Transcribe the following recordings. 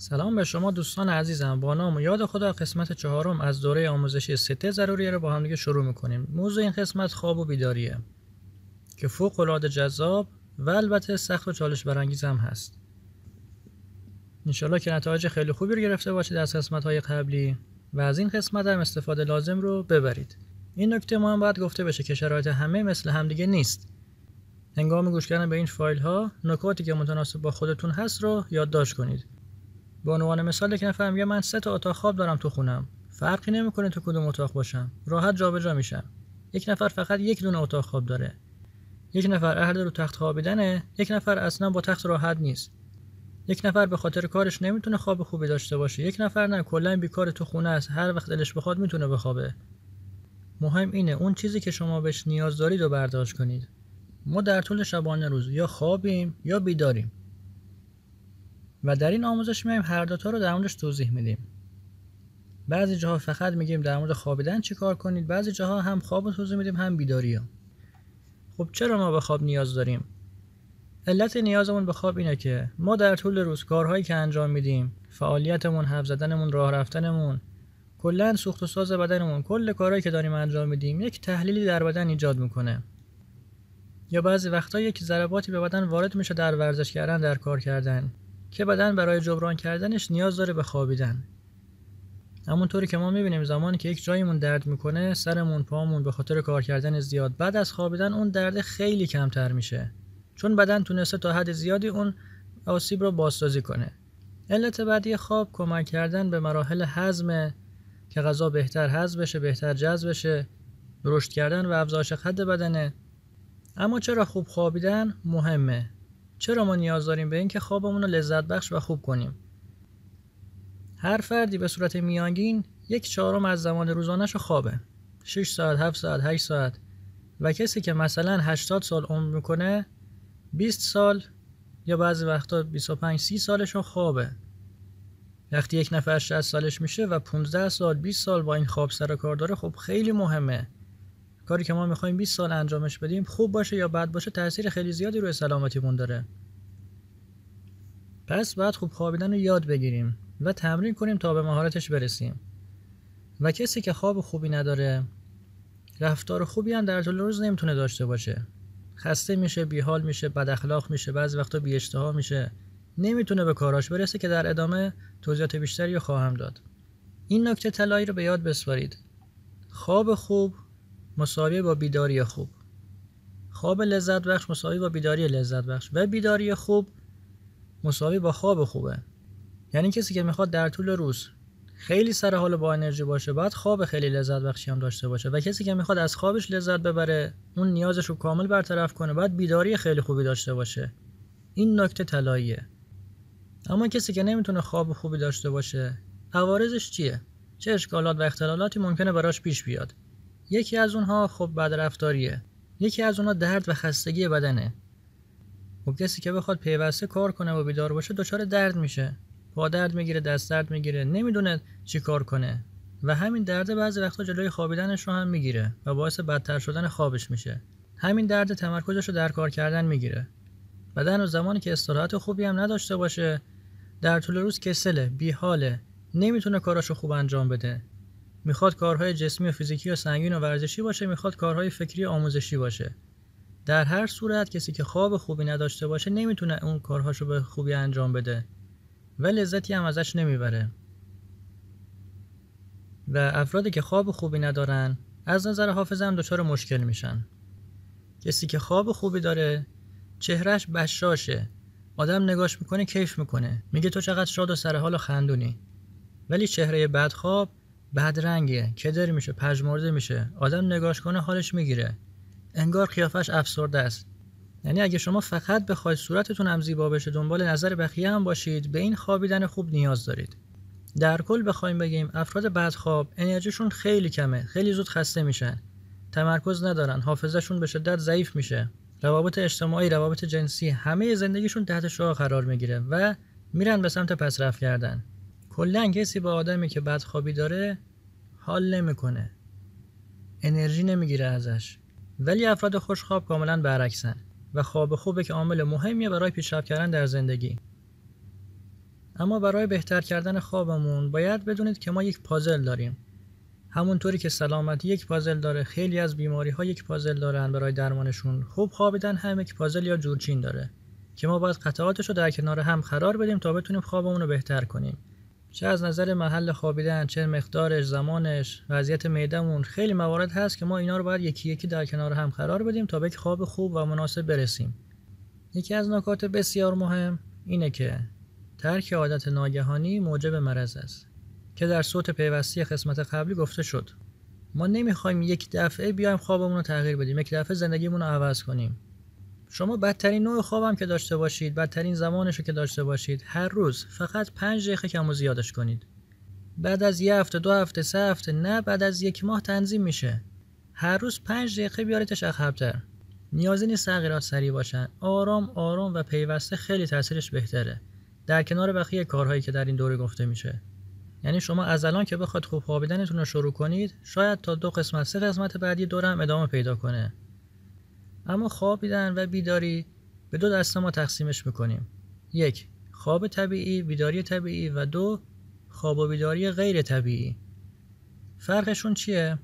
سلام به شما دوستان عزیزم. با نام و یاد خدا قسمت چهارم از دوره آموزشی سته ضروریه رو با هم دیگه شروع می‌کنیم. موضوع این قسمت خواب و بیداریه که فوق العاده جذاب و البته سخت و چالش برانگیز هم هست. انشالله که نتایج خیلی خوبی رو گرفته باشید از قسمت های قبلی و از این قسمت هم استفاده لازم رو ببرید. این نکته ما هم باید گفته بشه که شرایط همه مثل همدیگه نیست. هنگام گوش کردن به این فایل ها نکاتی که متناسب با خودتون هست رو یادداشت کنید. به عنوان مثال که نفر میگه من سه تا اتاق خواب دارم تو خونم. فرقی نمی‌کنه تو کدوم اتاق باشم. راحت جابجا میشم. یک نفر فقط یک دونه اتاق خواب داره. یک نفر اهل رو تخت خوابیدنه یک نفر اصلا با تخت راحت نیست. یک نفر به خاطر کارش نمی‌تونه خواب خوبی داشته باشه. یک نفر نه کلا بیکار تو خونه است. هر وقت دلش بخواد می‌تونه بخوابه. مهم اینه اون چیزی که شما بهش نیاز دارید رو برداشت کنید. ما در طول شبانه روز یا خوابیم یا بیداریم. و در این آموزش میایم هر دوتا رو در موردش توضیح میدیم. بعضی جاها فقط میگیم در مورد خوابیدن چی کار کنید بعضی جاها هم خواب رو توضیح میدیم هم بیداری ها. خب چرا ما به خواب نیاز داریم؟ علت نیازمون به خواب اینه که ما در طول روز کارهایی که انجام میدیم فعالیتمون حرف زدنمون راه رفتنمون کلا سوخت و ساز بدنمون کل کارهایی که داریم انجام میدیم یک تحلیلی در بدن ایجاد می‌کنه. یا بعضی وقتا یک ضرباتی به بدن وارد میشه در ورزش کردن در کار کردن. که بدن برای جبران کردنش نیاز داره به خوابیدن. همونطوری که ما می‌بینیم زمانی که یک جایمون درد می‌کنه سرمون پامون به خاطر کار کردن زیاد بعد از خوابیدن اون درد خیلی کمتر میشه. چون بدن تونسته تا حد زیادی اون آسیب رو بازسازی کنه. علت بعدی خواب کمک کردن به مراحل هضم که غذا بهتر هضم بشه بهتر جذب بشه رشد کردن و افزایش قد بدنه. اما چرا خوب خوابیدن؟ مهمه. چرا ما نیاز داریم به اینکه خوابمون رو لذت بخش و خوب کنیم؟ هر فردی به صورت میانگین یک چهارم از زمان روزانش خوابه. 6 ساعت 7 ساعت 8 ساعت. و کسی که مثلا 80 سال عمر می‌کنه 20 سال یا بعضی وقتا 25 30 سالش خوابه. وقتی یک نفر 60 سالش میشه و 15 سال 20 سال با این خواب سر کار داره خب خیلی مهمه. کاری که ما می‌خوایم 20 سال انجامش بدیم خوب باشه یا بد باشه تاثیر خیلی زیادی روی سلامتیمون داره. پس باید خوب خوابیدن رو یاد بگیریم و تمرین کنیم تا به مهارتش برسیم. و کسی که خواب خوبی نداره رفتار خوبی هم در طول روز نمی‌تونه داشته باشه. خسته میشه بیحال میشه بد اخلاق میشه بعضی وقتا بی اشتها میشه. نمی‌تونه به کاراش برسه که در ادامه توضیحات بیشتری خواهم داد. این نکته طلایی رو به یاد بسپارید. خواب خوب مساوی با بیداری خوب. خواب لذت بخش مساوی با بیداری لذت بخش. و بیداری خوب مساوی با خواب خوبه. یعنی کسی که می‌خواد در طول روز خیلی سر حال با انرژی باشه باید خواب خیلی لذت بخشی هم داشته باشه و کسی که می‌خواد از خوابش لذت ببره اون نیازش رو کامل برطرف کنه باید بیداری خیلی خوبی داشته باشه. این نکته طلاییه. اما کسی که نمی‌تونه خواب خوبی داشته باشه عوارضش چیه؟ چه اشکالات و اختلالاتی ممکنه براش پیش بیاد؟ یکی از اونها خب بدرفتاریه. یکی از اونها درد و خستگی بدنه. خب کسی که بخواد پیوسته کار کنه و بیدار باشه دچار درد میشه. پا درد می‌گیره دست درد می‌گیره نمی‌دونه چی کار کنه. و همین درد بعضی وقتا جلوی خوابیدنش رو هم می‌گیره و باعث بدتر شدن خوابش میشه. همین درد تمرکزش رو در کار کردن می‌گیره. بدن و زمانی که استراحت خوبی هم نداشته باشه در طول روز کسله بیحاله نمی‌تونه کاراشو خوب انجام بده. می‌خواد کارهای جسمی و فیزیکی و سنگین و ورزشی باشه می‌خواد کارهای فکری و آموزشی باشه. در هر صورت کسی که خواب خوبی نداشته باشه نمی‌تونه اون کارهاشو به خوبی انجام بده و لذتی هم ازش نمی‌بره. و افرادی که خواب خوبی ندارن از نظر حافظه هم دچار مشکل میشن. کسی که خواب خوبی داره چهرش بشاشه. آدم نگاش می‌کنه کیف می‌کنه. میگه تو چقدر شاد و سرحال و خندونی. ولی چهره بدخواب بدرنگه. کدر میشه؟ پژمرده میشه. آدم نگاش کنه حالش می‌گیره. انگار قیافش افسرده است. یعنی اگه شما فقط بخواید صورتتون هم زیبا بشه دنبال نظر بقیه هم باشید به این خوابیدن خوب نیاز دارید. در کل بخوایم بگیم افراد بدخواب انرژیشون خیلی کمه. خیلی زود خسته میشن. تمرکز ندارن. حافظهشون به شدت ضعیف میشه. روابط اجتماعی روابط جنسی همه زندگیشون تحت شعاع قرار می‌گیره و میرن به سمت پسرفت کردن. کلا کسی با آدمی که بدخوابی داره حال نمی‌کنه. انرژی نمی‌گیره ازش. ولی افراد خوشخواب کاملا برعکسن و خواب خوبه که عامل مهمیه برای پیشرفت کردن در زندگی. اما برای بهتر کردن خوابمون باید بدونید که ما یک پازل داریم. همونطوری که سلامتی یک پازل داره خیلی از بیماری ها یک پازل دارن برای درمانشون. خوب خوابیدن هم یک پازل یا جورچین داره که ما باید قطعاتش رو در کنار هم قرار بدیم تا بتونیم خوابمون رو بهتر کنیم. چه از نظر محل خوابیدن چه مقدارش زمانش وضعیت معدهمون خیلی موارد هست که ما اینا رو باید یکی یکی در کنار هم قرار بدیم تا به خواب خوب و مناسب برسیم. یکی از نکات بسیار مهم اینه که ترک عادت ناگهانی موجب مرض است که در صوت پیوستی قسمت قبلی گفته شد. ما نمی‌خوایم یک دفعه بیایم خوابمون رو تغییر بدیم یک دفعه زندگیمون رو عوض کنیم. شما بدترین نوع خوابم که داشته باشید بدترین زمانش رو که داشته باشید هر روز فقط پنج دقیقه کم و زیادش کنید. بعد از یه هفته دو هفته سه هفته نه بعد از یک ماه تنظیم میشه. هر روز پنج دقیقه بیاریدش عقبتر نیازی نیست تغییرات سریع باشن. آرام آرام و پیوسته خیلی تاثیرش بهتره. در کنار بقیه کارهایی که در این دوره گفته میشه. یعنی شما از الان که بخواد خوب خوابیدنتون رو شروع کنید شاید تا دو قسمت سه قسمت بعدی دورم ادامه پیدا کنه. اما خوابیدن و بیداری به دو دسته ما تقسیمش می‌کنیم. یک خواب طبیعی بیداری طبیعی و دو خواب و بیداری غیر طبیعی. فرقشون چیه؟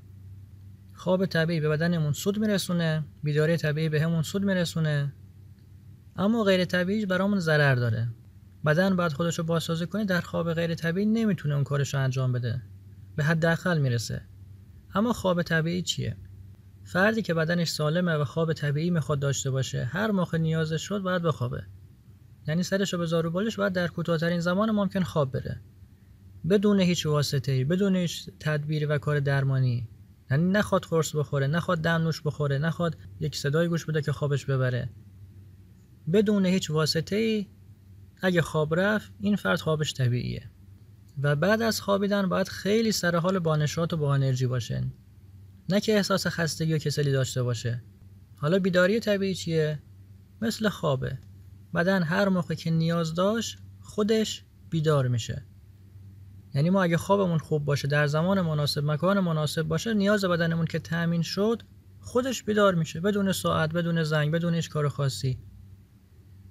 خواب طبیعی به بدنمون سود میرسونه بیداری طبیعی به همون سود میرسونه. اما غیر طبیعی برامون ضرر داره. بدن باید خودش رو بازسازی کنه در خواب غیر طبیعی نمی‌تونه اون کارش انجام بده. به حداقل می‌رسه. اما خواب طبیعی چیه؟ فردی که بدنش سالمه و خواب طبیعی می‌خواد داشته باشه هر موقع نیازش شد باید بخوابه. یعنی سرش رو به زارو بالش باید در کوتاهترین زمان ممکن خواب بره. بدون هیچ واسطه ای بدون هیچ تدبیری و کار درمانی. یعنی نخواد قرص بخوره نخواد دم نوش بخوره نخواد یک صدای گوش بده که خوابش ببره. بدون هیچ واسطه ای اگه خواب رفت این فرد خوابش طبیعیه. و بعد از خوابیدن باید خیلی سر حال بانشات و با انرژی باشه نه که احساس خستگی و کسلی داشته باشه. حالا بیداری طبیعی چیه؟ مثل خوابه. بدن هر موقع که نیاز داشت خودش بیدار میشه. یعنی ما اگه خوابمون خوب باشه در زمان مناسب مکان مناسب باشه نیاز بدنمون که تأمین شد خودش بیدار میشه. بدون ساعت بدون زنگ بدون هیچ کار خاصی.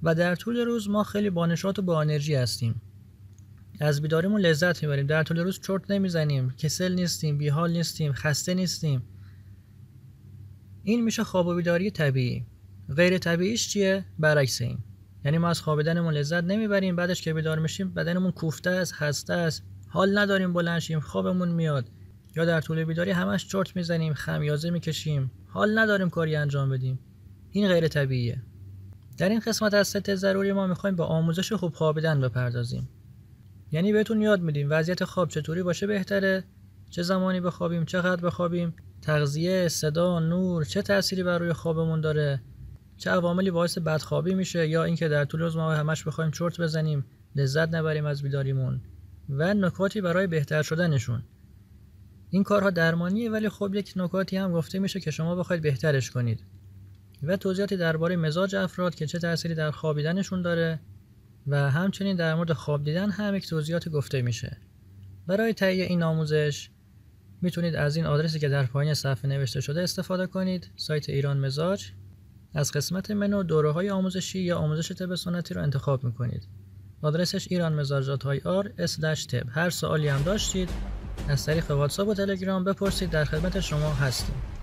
و در طول روز ما خیلی بانشات و با انرژی هستیم. از بیداریمون لذت می‌بریم. در طول روز چرت نمی‌زنیم. کسل نیستیم بیحال نیستیم خسته نیستیم. این میشه خواب و بیداری طبیعی. غیر طبیعیش چیه؟ برعکس این. یعنی ما از خوابیدنمون لذت نمی‌بریم بعدش که بیدار میشیم بدنمون کوفته است خسته است. حال نداریم بلنشیم خوابمون میاد. یا در طول بیداری همش چرت می‌زنیم خمیازه می‌کشیم. حال نداریم کاری انجام بدیم. این غیر طبیعیه. در این قسمت از ست ضروری ما می‌خوایم به آموزش خوب خوابیدن بپردازیم. یعنی بهتون یاد میدیم وضعیت خواب چطوری باشه بهتره چه زمانی بخوابیم چقدر بخوابیم تغذیه صدا نور چه تأثیری بر روی خوابمون داره چه عواملی باعث بدخوابی میشه یا اینکه در طول روز ما همش بخوایم چرت بزنیم لذت نبریم از بیداریمون و نکاتی برای بهتر شدنشون. این کارها درمانیه ولی خب یک نکاتی هم گفته میشه که شما بخواید بهترش کنید و توضیحاتی درباره مزاج افراد که چه تأثیری در خوابیدنشون داره و همچنین در مورد خواب دیدن هم یک توضیحات گفته میشه. برای تهیه این آموزش می‌تونید از این آدرسی که در پایین صفحه نوشته شده استفاده کنید سایت ایران مزاج. از قسمت منو دوره های آموزشی یا آموزش طب سنتی رو انتخاب می‌کنید. آدرسش ایران مزاجات های آر هر سوالی هم داشتید از طریق واتساپ و تلگرام بپرسید در خدمت شما هستیم.